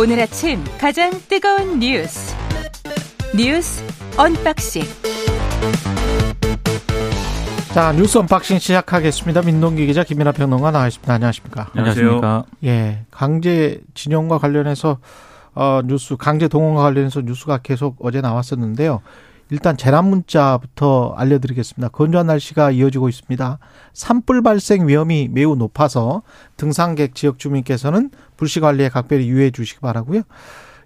오늘 아침 가장 뜨거운 뉴스 뉴스 언박싱 자 뉴스 언박싱 시작하겠습니다. 민동기 기자 김민아 평론가 나와 있습니다. 안녕하십니까? 안녕하십니까? 예, 강제 징용과 관련해서 어 뉴스 강제 동원과 관련해서 뉴스가 계속 어제 나왔었는데요. 일단 재난 문자부터 알려드리겠습니다. 건조한 날씨가 이어지고 있습니다. 산불 발생 위험이 매우 높아서 등산객 지역 주민께서는 불씨 관리에 각별히 유의해 주시기 바라고요.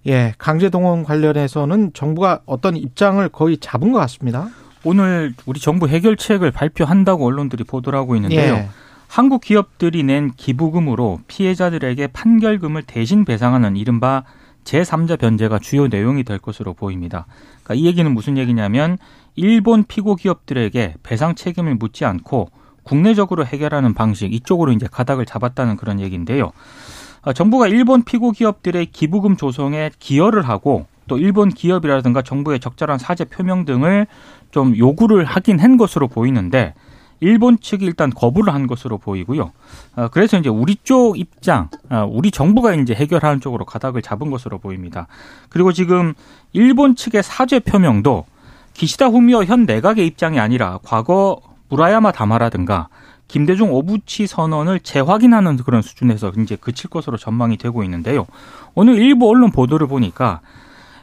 예, 강제 동원 관련해서는 정부가 어떤 입장을 거의 잡은 것 같습니다. 오늘 우리 정부 해결책을 발표한다고 언론들이 보도를 하고 있는데요. 예. 한국 기업들이 낸 기부금으로 피해자들에게 판결금을 대신 배상하는 이른바 제3자 변제가 주요 내용이 될 것으로 보입니다. 그러니까 이 얘기는 무슨 얘기냐면 일본 피고 기업들에게 배상 책임을 묻지 않고 국내적으로 해결하는 방식 이쪽으로 이제 가닥을 잡았다는 그런 얘기인데요. 어, 정부가 일본 피고 기업들의 기부금 조성에 기여를 하고 또 일본 기업이라든가 정부의 적절한 사죄 표명 등을 좀 요구를 하긴 한 것으로 보이는데 일본 측이 일단 거부를 한 것으로 보이고요. 어, 그래서 이제 우리 쪽 입장, 어, 우리 정부가 이제 해결하는 쪽으로 가닥을 잡은 것으로 보입니다. 그리고 지금 일본 측의 사죄 표명도 기시다 후미오 현 내각의 입장이 아니라 과거 무라야마 다마라든가 김대중 오부치 선언을 재확인하는 그런 수준에서 이제 그칠 것으로 전망이 되고 있는데요. 오늘 일부 언론 보도를 보니까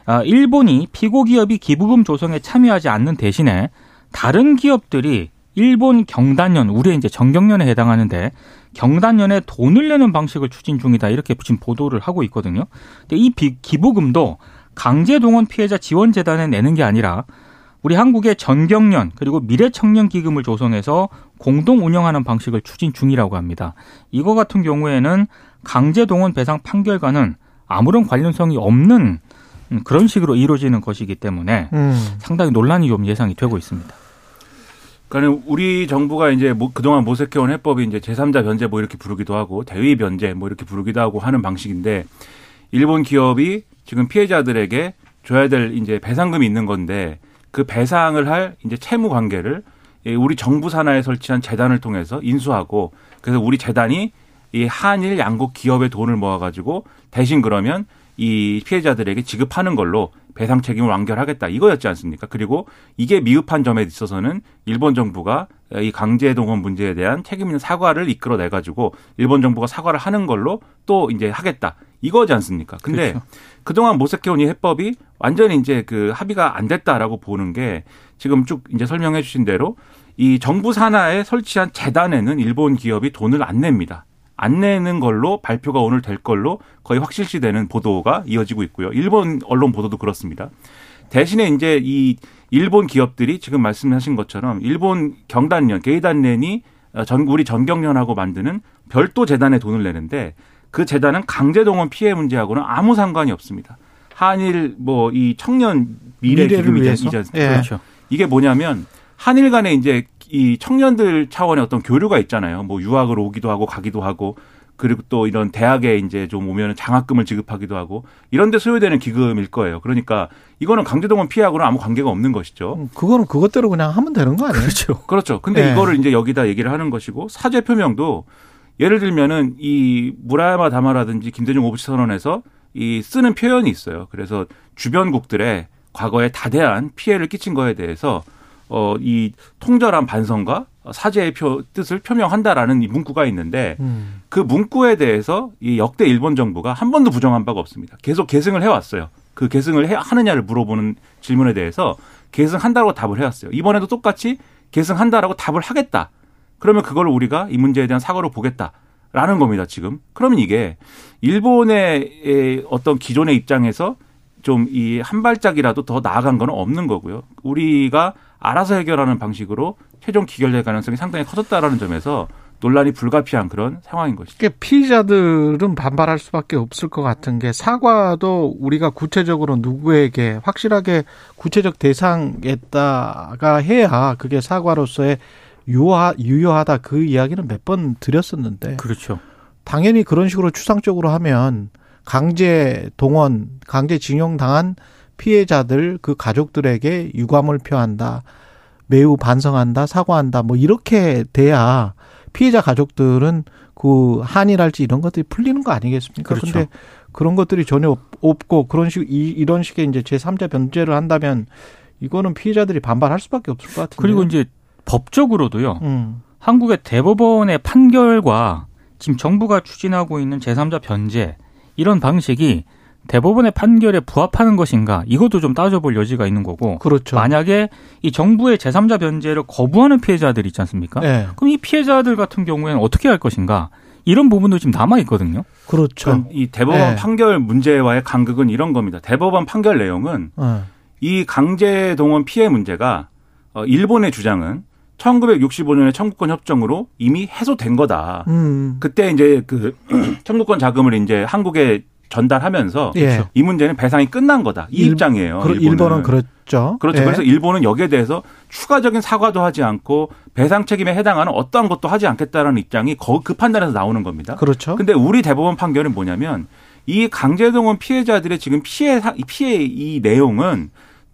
아, 일본이 피고 기업이 기부금 조성에 참여하지 않는 대신에 다른 기업들이 일본 경단련, 우리의 이제 정경련에 해당하는데 경단련에 돈을 내는 방식을 추진 중이다 이렇게 지금 보도를 하고 있거든요. 근데 이 비, 기부금도 강제 동원 피해자 지원 재단에 내는 게 아니라 우리 한국의 전경련 그리고 미래청년 기금을 조성해서 공동 운영하는 방식을 추진 중이라고 합니다. 이거 같은 경우에는 강제 동원 배상 판결과는 아무런 관련성이 없는 그런 식으로 이루어지는 것이기 때문에 음. 상당히 논란이 좀 예상이 되고 있습니다. 그러니까 우리 정부가 이제 뭐 그동안 모색해온 해법이 이제 제3자 변제 뭐 이렇게 부르기도 하고 대위 변제 뭐 이렇게 부르기도 하고 하는 방식인데 일본 기업이 지금 피해자들에게 줘야 될 이제 배상금이 있는 건데 그 배상을 할 이제 채무 관계를 우리 정부 산하에 설치한 재단을 통해서 인수하고 그래서 우리 재단이 이 한일 양국 기업의 돈을 모아가지고 대신 그러면 이 피해자들에게 지급하는 걸로 배상 책임을 완결하겠다 이거였지 않습니까? 그리고 이게 미흡한 점에 있어서는 일본 정부가 이 강제 동원 문제에 대한 책임 있는 사과를 이끌어내 가지고 일본 정부가 사과를 하는 걸로 또 이제 하겠다 이거지 않습니까? 근데 그렇죠. 그동안 모색해온 이 해법이 완전히 이제 그 합의가 안 됐다라고 보는 게 지금 쭉 이제 설명해 주신 대로 이 정부 산하에 설치한 재단에는 일본 기업이 돈을 안 냅니다. 안 내는 걸로 발표가 오늘 될 걸로 거의 확실시되는 보도가 이어지고 있고요. 일본 언론 보도도 그렇습니다. 대신에 이제 이 일본 기업들이 지금 말씀하신 것처럼 일본 경단련, 게이단련이 전 우리 전경련하고 만드는 별도 재단에 돈을 내는데 그 재단은 강제동원 피해 문제하고는 아무 상관이 없습니다. 한일 뭐 이 청년 미래 기금이지 위해서? 않습니까? 예. 그렇죠. 이게 뭐냐면 한일 간에 이제 이 청년들 차원의 어떤 교류가 있잖아요. 뭐 유학을 오기도 하고 가기도 하고 그리고 또 이런 대학에 이제 좀 오면 장학금을 지급하기도 하고 이런 데 소요되는 기금일 거예요. 그러니까 이거는 강제동원 피해하고는 아무 관계가 없는 것이죠. 음, 그거는 그것대로 그냥 하면 되는 거 아니에요? 그렇죠. 그렇죠. 근데 네. 이거를 이제 여기다 얘기를 하는 것이고 사죄 표명도 예를 들면은 이 무라야마 다마라든지 김대중 오부치 선언에서 이 쓰는 표현이 있어요. 그래서 주변국들의 과거에 다대한 피해를 끼친 거에 대해서 어 이 통절한 반성과 사죄의 표, 뜻을 표명한다라는 이 문구가 있는데 음. 그 문구에 대해서 이 역대 일본 정부가 한 번도 부정한 바가 없습니다. 계속 계승을 해왔어요. 그 계승을 해, 하느냐를 물어보는 질문에 대해서 계승한다고 답을 해왔어요. 이번에도 똑같이 계승한다라고 답을 하겠다. 그러면 그걸 우리가 이 문제에 대한 사과로 보겠다 라는 겁니다. 지금. 그러면 이게 일본의 어떤 기존의 입장에서 좀 이 한 발짝이라도 더 나아간 건 없는 거고요. 우리가 알아서 해결하는 방식으로 최종 기결될 가능성이 상당히 커졌다라는 점에서 논란이 불가피한 그런 상황인 것이죠. 그러니까 피의자들은 반발할 수밖에 없을 것 같은 게 사과도 우리가 구체적으로 누구에게 확실하게 구체적 대상에다가 해야 그게 사과로서의 유하, 유효하다 그 이야기는 몇 번 드렸었는데 그렇죠. 당연히 그런 식으로 추상적으로 하면 강제 동원, 강제 징용 당한 피해자들 그 가족들에게 유감을 표한다. 매우 반성한다, 사과한다. 뭐 이렇게 돼야 피해자 가족들은 그 한이랄지 이런 것들이 풀리는 거 아니겠습니까? 그렇죠. 근데 그런 것들이 전혀 없고 그런 식 이, 이런 식의 이제 제3자 변제를 한다면 이거는 피해자들이 반발할 수밖에 없을 것 같은데. 그리고 이제 법적으로도요. 음. 한국의 대법원의 판결과 지금 정부가 추진하고 있는 제3자 변제 이런 방식이 대법원의 판결에 부합하는 것인가 이것도 좀 따져볼 여지가 있는 거고 그렇죠. 만약에 이 정부의 제3자 변제를 거부하는 피해자들 있지 않습니까? 네. 그럼 이 피해자들 같은 경우에는 어떻게 할 것인가 이런 부분도 지금 남아 있거든요. 그렇죠. 이 대법원 네. 판결 문제와의 간극은 이런 겁니다. 대법원 판결 내용은 어. 이 강제 동원 피해 문제가 어, 일본의 주장은 1965년의 청구권 협정으로 이미 해소된 거다. 음. 그때 이제 그 청구권 자금을 이제 한국에 전달하면서 예. 이 문제는 배상이 끝난 거다. 이 일- 입장이에요. 그, 일본은. 일본은 그렇죠. 그렇죠. 예. 그래서 일본은 여기에 대해서 추가적인 사과도 하지 않고 배상 책임에 해당하는 어떠한 것도 하지 않겠다라는 입장이 거- 그 판단에서 나오는 겁니다. 그렇죠. 근데 우리 대법원 판결은 뭐냐면 이 강제동원 피해자들의 지금 피해 사- 피해 이 내용은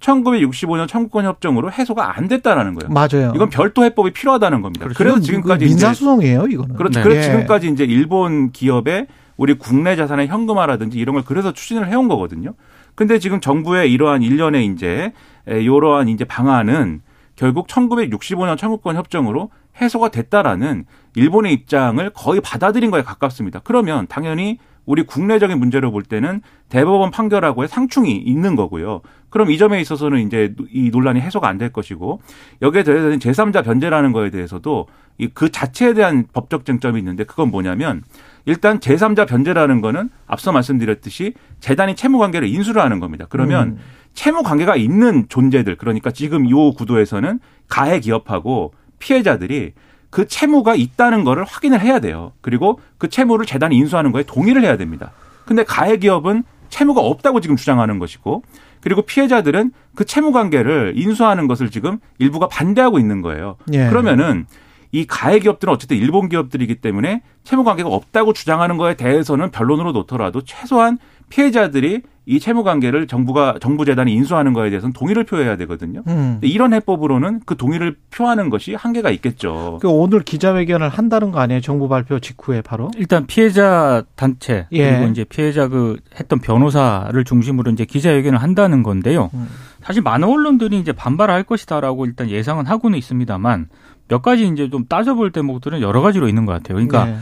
1965년 청구권 협정으로 해소가 안 됐다라는 거예요. 맞아요. 이건 별도 해법이 필요하다는 겁니다. 그렇죠. 그래서 지금까지 그 이제 민사 소송이에요, 이거는. 그렇죠. 네. 그래서 예. 지금까지 이제 일본 기업의 우리 국내 자산의 현금화라든지 이런 걸 그래서 추진을 해온 거거든요. 근데 지금 정부의 이러한 일련의 이제 에, 이러한 이제 방안은 결국 1965년 청구권 협정으로 해소가 됐다라는 일본의 입장을 거의 받아들인 거에 가깝습니다. 그러면 당연히 우리 국내적인 문제로 볼 때는 대법원 판결하고의 상충이 있는 거고요. 그럼 이 점에 있어서는 이제 이 논란이 해소가 안 될 것이고 여기에 대해서는 제3자 변제라는 거에 대해서도 이 그 자체에 대한 법적 쟁점이 있는데 그건 뭐냐면 일단 제3자 변제라는 거는 앞서 말씀드렸듯이 재단이 채무 관계를 인수를 하는 겁니다. 그러면 음. 채무 관계가 있는 존재들 그러니까 지금 이 구도에서는 가해 기업하고 피해자들이 그 채무가 있다는 거를 확인을 해야 돼요. 그리고 그 채무를 재단이 인수하는 거에 동의를 해야 됩니다. 근데 가해 기업은 채무가 없다고 지금 주장하는 것이고 그리고 피해자들은 그 채무 관계를 인수하는 것을 지금 일부가 반대하고 있는 거예요. 예. 그러면은 이 가해 기업들은 어쨌든 일본 기업들이기 때문에 채무 관계가 없다고 주장하는 거에 대해서는 변론으로 놓더라도 최소한 피해자들이 이 채무 관계를 정부가 정부 재단이 인수하는 거에 대해서는 동의를 표해야 되거든요. 음. 이런 해법으로는 그 동의를 표하는 것이 한계가 있겠죠. 그 오늘 기자회견을 한다는 거 아니에요? 정부 발표 직후에 바로? 일단 피해자 단체 예. 그리고 이제 피해자 그 했던 변호사를 중심으로 이제 기자회견을 한다는 건데요. 음. 사실 많은 언론들이 이제 반발할 것이다라고 일단 예상은 하고는 있습니다만 몇 가지 이제 좀 따져볼 대목들은 여러 가지로 있는 것 같아요. 그러니까 네.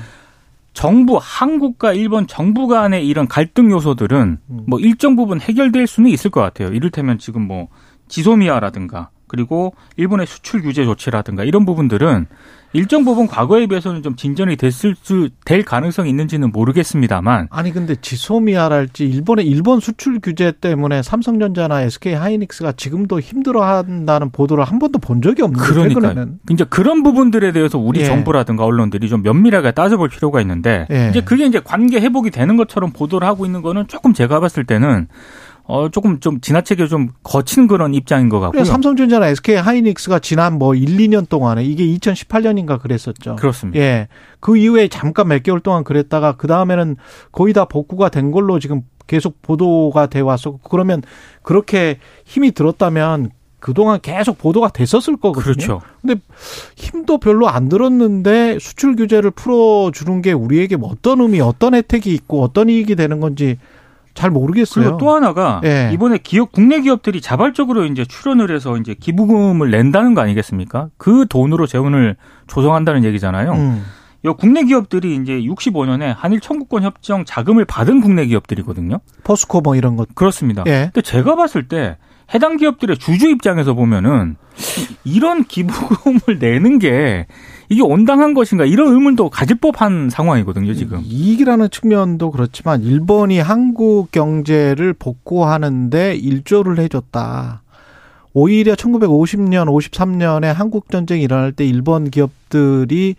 정부 한국과 일본 정부 간의 이런 갈등 요소들은 음. 뭐 일정 부분 해결될 수는 있을 것 같아요. 이를테면 지금 뭐 지소미아라든가 그리고 일본의 수출 규제 조치라든가 이런 부분들은 일정 부분 과거에 비해서는 좀 진전이 됐을 수 될 가능성이 있는지는 모르겠습니다만 아니 근데 지소미아랄지 일본의 일본 수출 규제 때문에 삼성전자나 SK 하이닉스가 지금도 힘들어 한다는 보도를 한 번도 본 적이 없는데. 최근에는 이제 그런 부분들에 대해서 우리 예. 정부라든가 언론들이 좀 면밀하게 따져볼 필요가 있는데 예. 이제 그게 이제 관계 회복이 되는 것처럼 보도를 하고 있는 거는 조금 제가 봤을 때는 어 조금 좀 지나치게 좀 거친 그런 입장인 것 같고요. 삼성전자나 SK 하이닉스가 지난 뭐 1, 2년 동안에 이게 2018년인가 그랬었죠. 그렇습니다. 예. 그 이후에 잠깐 몇 개월 동안 그랬다가 그 다음에는 거의 다 복구가 된 걸로 지금 계속 보도가 돼 왔었고 그러면 그렇게 힘이 들었다면 그동안 계속 보도가 됐었을 거거든요. 그렇죠. 근데 힘도 별로 안 들었는데 수출 규제를 풀어 주는 게 우리에게 뭐 어떤 의미, 어떤 혜택이 있고 어떤 이익이 되는 건지 잘 모르겠어요. 그리고 또 하나가 예. 이번에 기업 국내 기업들이 자발적으로 이제 출연을 해서 이제 기부금을 낸다는 거 아니겠습니까? 그 돈으로 재원을 조성한다는 얘기잖아요. 음. 이 국내 기업들이 이제 65년에 한일 청구권 협정 자금을 받은 국내 기업들이거든요. 포스코 뭐 이런 것. 그렇습니다. 예. 근데 제가 봤을 때 해당 기업들의 주주 입장에서 보면은 이런 기부금을 내는 게 이게 온당한 것인가 이런 의문도 가질 법한 상황이거든요, 지금. 이익이라는 측면도 그렇지만 일본이 한국 경제를 복구하는데 일조를 해줬다. 오히려 1950년, 53년에 한국 전쟁이 일어날 때 일본 기업들이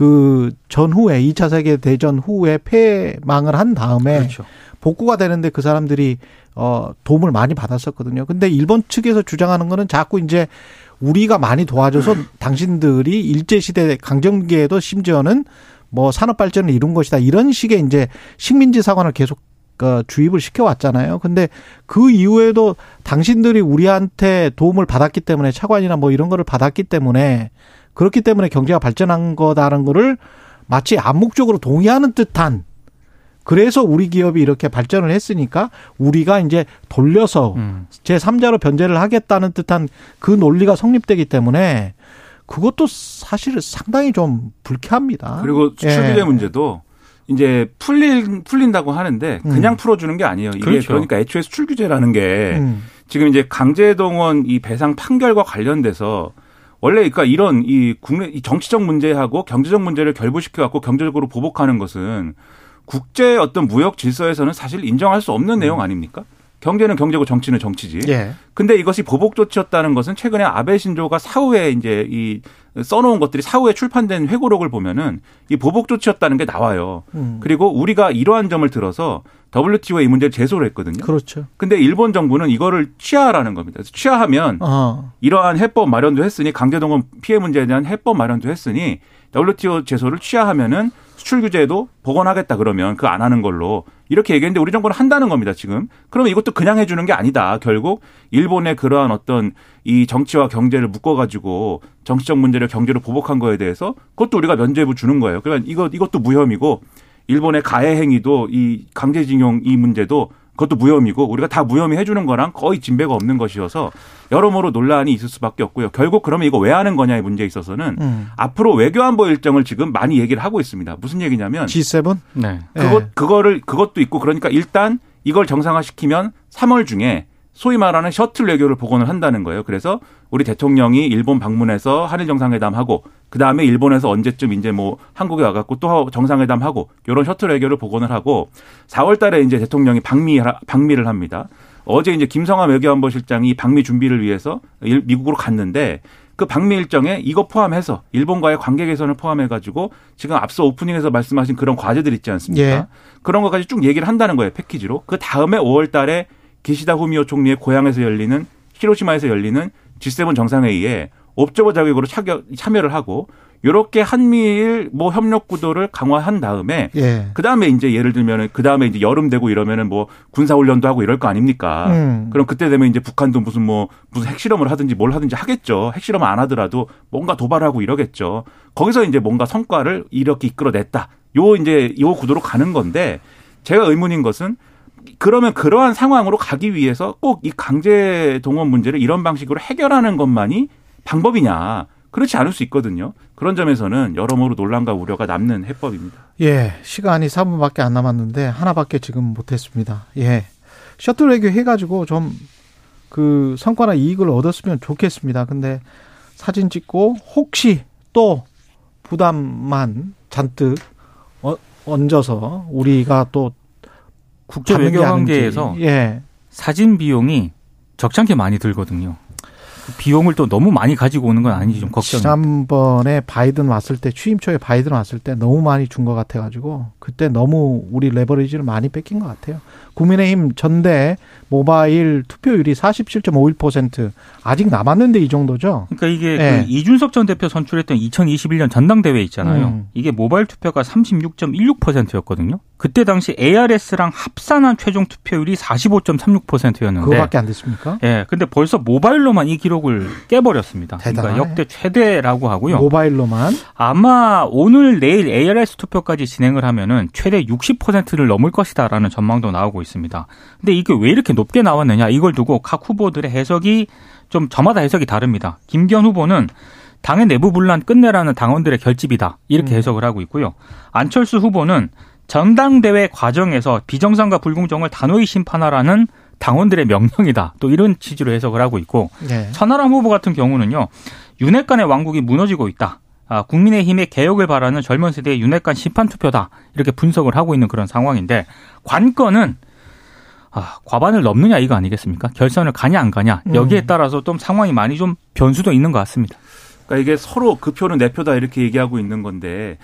그 전후에 2차 세계 대전 후에 패망을 한 다음에 그렇죠. 복구가 되는데 그 사람들이 어 도움을 많이 받았었거든요. 근데 일본 측에서 주장하는 거는 자꾸 이제 우리가 많이 도와줘서 당신들이 일제 시대 강점기에도 심지어는 뭐 산업 발전을 이룬 것이다. 이런 식의 이제 식민지 사관을 계속 어, 주입을 시켜 왔잖아요. 근데 그 이후에도 당신들이 우리한테 도움을 받았기 때문에 차관이나 뭐 이런 거를 받았기 때문에 그렇기 때문에 경제가 발전한 거다라는 거를 마치 암묵적으로 동의하는 듯한 그래서 우리 기업이 이렇게 발전을 했으니까 우리가 이제 돌려서 음. 제3자로 변제를 하겠다는 듯한 그 논리가 성립되기 때문에 그것도 사실 상당히 좀 불쾌합니다. 그리고 수출 규제 예. 문제도 이제 풀린 풀린다고 하는데 그냥 음. 풀어주는 게 아니에요. 이게 그렇죠. 그러니까 애초에 수출 규제라는 게 음. 지금 이제 강제동원 이 배상 판결과 관련돼서 원래 그러니까 이런 이 국내 이 정치적 문제하고 경제적 문제를 결부시켜 갖고 경제적으로 보복하는 것은 국제 어떤 무역 질서에서는 사실 인정할 수 없는 내용 아닙니까? 경제는 경제고 정치는 정치지. 예. 근데 이것이 보복 조치였다는 것은 최근에 아베 신조가 사후에 이제 이 써놓은 것들이 사후에 출판된 회고록을 보면은 이 보복 조치였다는 게 나와요. 음. 그리고 우리가 이러한 점을 들어서 WTO에 이 문제를 제소를 했거든요. 그렇죠. 근데 일본 정부는 이거를 취하라는 겁니다. 그래서 취하하면 어. 이러한 해법 마련도 했으니 강제동원 피해 문제에 대한 해법 마련도 했으니 WTO 제소를 취하하면은 수출 규제도 복원하겠다 그러면 그 안 하는 걸로 이렇게 얘기했는데 우리 정부는 한다는 겁니다 지금. 그러면 이것도 그냥 해주는 게 아니다. 결국 일본의 그러한 어떤 이 정치와 경제를 묶어가지고 정치적 문제를 경제로 보복한 거에 대해서 그것도 우리가 면죄부 주는 거예요. 그러니까 이거 이것도 무혐의고 일본의 가해 행위도 이 강제징용 이 문제도 그것도 무혐의고 우리가 다 무혐의 해주는 거랑 거의 진배가 없는 것이어서 여러모로 논란이 있을 수밖에 없고요. 결국 그러면 이거 왜 하는 거냐의 문제에 있어서는 음. 앞으로 외교안보 일정을 지금 많이 얘기를 하고 있습니다. 무슨 얘기냐면 G7? 네. 그것 예. 그거를 그것도 있고 그러니까 일단 이걸 정상화시키면 3월 중에 소위 말하는 셔틀 외교를 복원을 한다는 거예요. 그래서 우리 대통령이 일본 방문해서 한일 정상회담하고 그 다음에 일본에서 언제쯤 이제 뭐 한국에 와갖고 또 정상회담하고 이런 셔틀 외교를 복원을 하고 4월달에 이제 대통령이 방미 방미를 합니다. 어제 이제 김성환 외교안보실장이 방미 준비를 위해서 일- 미국으로 갔는데 그 방미 일정에 이거 포함해서 일본과의 관계 개선을 포함해 가지고 지금 앞서 오프닝에서 말씀하신 그런 과제들 있지 않습니까? 예. 그런 것까지 쭉 얘기를 한다는 거예요 패키지로. 그 다음에 5월달에 기시다 후미오 총리의 고향에서 열리는 히로시마에서 열리는 G7 정상회의에 옵저버 자격으로 차겨, 참여를 하고 이렇게 한미일 뭐 협력 구도를 강화한 다음에 예. 그 다음에 이제 예를 들면은 그 다음에 이제 여름 되고 이러면은 뭐 군사 훈련도 하고 이럴 거 아닙니까? 음. 그럼 그때 되면 이제 북한도 무슨 뭐 무슨 핵실험을 하든지 뭘 하든지 하겠죠. 핵실험 안 하더라도 뭔가 도발하고 이러겠죠. 거기서 이제 뭔가 성과를 이렇게 이끌어냈다. 요 이제 요 구도로 가는 건데 제가 의문인 것은 그러면 그러한 상황으로 가기 위해서 꼭 이 강제 동원 문제를 이런 방식으로 해결하는 것만이 방법이냐? 그렇지 않을 수 있거든요. 그런 점에서는 여러모로 논란과 우려가 남는 해법입니다. 예, 시간이 3분밖에 안 남았는데 하나밖에 지금 못했습니다. 예, 셔틀 외교 해가지고 좀 그 성과나 이익을 얻었으면 좋겠습니다. 근데 사진 찍고 혹시 또 부담만 잔뜩 어, 얹어서 우리가 또 국제 외교. 관계에서 예, 사진 비용이 적잖게 많이 들거든요. 그 비용을 또 너무 많이 가지고 오는 건 아닌지 좀 걱정이. 지난번에 바이든 왔을 때 취임 초에 바이든 왔을 때 너무 많이 준 것 같아가지고 그때 너무 우리 레버리지를 많이 뺏긴 것 같아요. 국민의힘 전대 모바일 투표율이 47.51% 아직 남았는데 이 정도죠. 그러니까 이게 네. 그 이준석 전 대표 선출했던 2021년 전당대회 있잖아요. 음. 이게 모바일 투표가 36.16%였거든요. 그때 당시 ARS랑 합산한 최종 투표율이 45.36%였는데 그거밖에 안 됐습니까? 예, 근데 벌써 모바일로만 이 기록 을 깨버렸습니다. 그러니까 대단하네. 역대 최대라고 하고요. 모바일로만 아마 오늘 내일 ARS 투표까지 진행을 하면은 최대 60%를 넘을 것이다라는 전망도 나오고 있습니다. 근데 이게 왜 이렇게 높게 나왔느냐 이걸 두고 각 후보들의 해석이 좀 저마다 해석이 다릅니다. 김기현 후보는 당의 내부 분란 끝내라는 당원들의 결집이다 이렇게 음. 해석을 하고 있고요. 안철수 후보는 전당대회 과정에서 비정상과 불공정을 단호히 심판하라는 당원들의 명령이다. 또 이런 취지로 해석을 하고 있고 예. 천하람 후보 같은 경우는요. 윤핵관의 왕국이 무너지고 있다. 아, 국민의힘의 개혁을 바라는 젊은 세대의 윤핵관 심판 투표다. 이렇게 분석을 하고 있는 그런 상황인데 관건은 아, 과반을 넘느냐 이거 아니겠습니까? 결선을 가냐 안 가냐 여기에 음. 따라서 좀 상황이 많이 좀 변수도 있는 것 같습니다. 그러니까 이게 서로 그 표는 내 표다 이렇게 얘기하고 있는 건데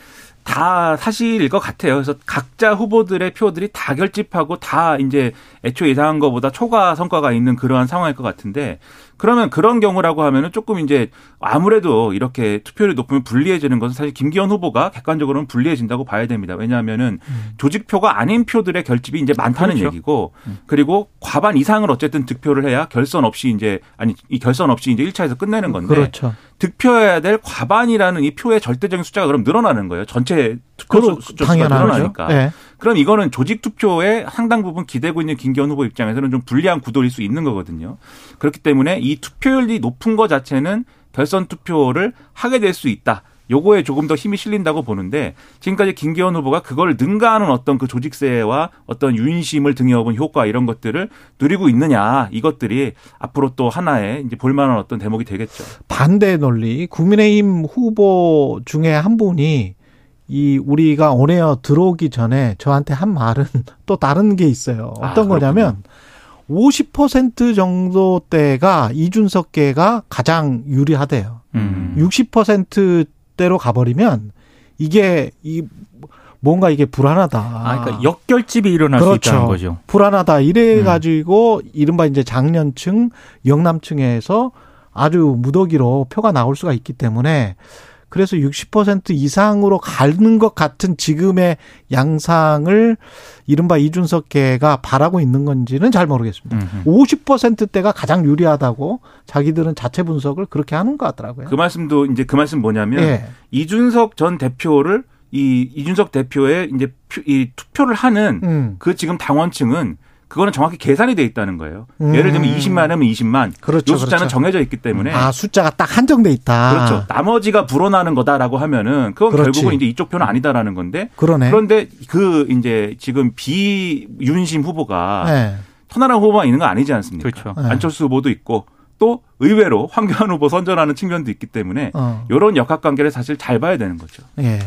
다 사실일 것 같아요. 그래서 각자 후보들의 표들이 다 결집하고 다 이제 애초 예상한 것보다 초과 성과가 있는 그러한 상황일 것 같은데 그러면 그런 경우라고 하면은 조금 이제 아무래도 이렇게 투표율이 높으면 불리해지는 것은 사실 김기현 후보가 객관적으로는 불리해진다고 봐야 됩니다. 왜냐하면은 조직표가 아닌 표들의 결집이 이제 많다는 그렇죠. 얘기고 그리고 과반 이상을 어쨌든 득표를 해야 결선 없이 이제 아니 이 결선 없이 이제 1차에서 끝내는 건데 그렇죠. 득표해야 될 과반이라는 이 표의 절대적인 숫자가 그럼 늘어나는 거예요. 전체 투표 그럼 수- 수가 당연하죠. 늘어나니까. 예. 그럼 이거는 조직 투표에 상당 부분 기대고 있는 김기현 후보 입장에서는 좀 불리한 구도일 수 있는 거거든요. 그렇기 때문에 이 투표율이 높은 것 자체는 결선 투표를 하게 될 수 있다. 요거에 조금 더 힘이 실린다고 보는데 지금까지 김기현 후보가 그걸 능가하는 어떤 그 조직세와 어떤 윤심을 등에 업은 효과 이런 것들을 누리고 있느냐 이것들이 앞으로 또 하나의 이제 볼만한 어떤 대목이 되겠죠. 반대 논리 국민의힘 후보 중에 한 분이 이 우리가 온에어 들어오기 전에 저한테 한 말은 또 다른 게 있어요. 아, 어떤 거냐면 50% 정도대가 이준석계가 가장 유리하대요. 음. 60%대로 가버리면 이게 이 뭔가 이게 불안하다. 아, 그러니까 역결집이 일어날 수 그렇죠. 있다는 거죠. 불안하다. 이래 가지고 이른바 이제 장년층, 영남층에서 아주 무더기로 표가 나올 수가 있기 때문에 그래서 60% 이상으로 가는 것 같은 지금의 양상을 이른바 이준석계가 바라고 있는 건지는 잘 모르겠습니다. 음, 음. 50%대가 가장 유리하다고 자기들은 자체 분석을 그렇게 하는 것 같더라고요. 그 말씀도 이제 그 말씀 뭐냐면 예. 이준석 전 대표를 이 이준석 대표의 이제 표- 이 투표를 하는 음. 그 지금 당원층은 그거는 정확히 계산이 돼 있다는 거예요. 음. 예를 들면 20만 하면 20만. 그렇죠, 요 숫자는 그렇죠. 정해져 있기 때문에 아, 숫자가 딱 한정돼 있다. 그렇죠. 나머지가 불어나는 거다라고 하면은 그건 그렇지. 결국은 이제 이쪽 표는 아니다라는 건데 그러네. 그런데 그 이제 지금 비윤심 후보가 네. 천하람 후보만 있는 거 아니지 않습니까? 그렇죠. 네. 안철수 후보도 있고 또 의외로 황교안 후보 선전하는 측면도 있기 때문에 어. 이런 역학 관계를 사실 잘 봐야 되는 거죠. 예.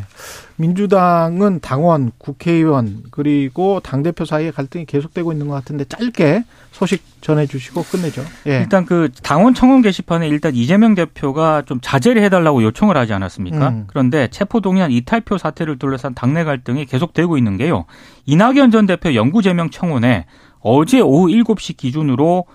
민주당은 당원, 국회의원 그리고 당 대표 사이의 갈등이 계속되고 있는 것 같은데 짧게 소식 전해주시고 끝내죠. 예. 일단 그 당원 청원 게시판에 일단 이재명 대표가 좀 자제를 해달라고 요청을 하지 않았습니까? 음. 그런데 체포 동의안 이탈표 사태를 둘러싼 당내 갈등이 계속되고 있는 게요. 이낙연 전 대표 영구 제명 청원에 어제 오후 7시 기준으로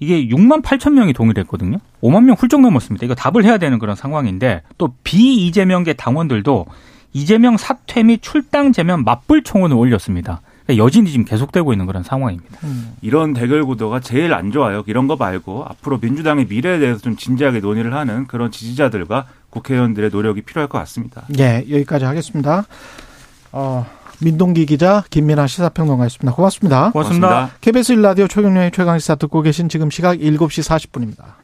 이게 6만 8천 명이 동의를 했거든요. 5만 명 훌쩍 넘었습니다. 이거 답을 해야 되는 그런 상황인데 또 비이재명계 당원들도 이재명 사퇴 및 출당 제명 맞불 청원을 올렸습니다. 그러니까 여진이 지금 계속되고 있는 그런 상황입니다. 음. 이런 대결 구도가 제일 안 좋아요. 이런 거 말고 앞으로 민주당의 미래에 대해서 좀 진지하게 논의를 하는 그런 지지자들과 국회의원들의 노력이 필요할 것 같습니다. 예, 여기까지 하겠습니다. 어, 민동기 기자, 김민아 시사평론가였습니다. 고맙습니다. 고맙습니다. 고맙습니다. KBS 1라디오 최경련의 최강시사 듣고 계신 지금 시각 7시 40분입니다.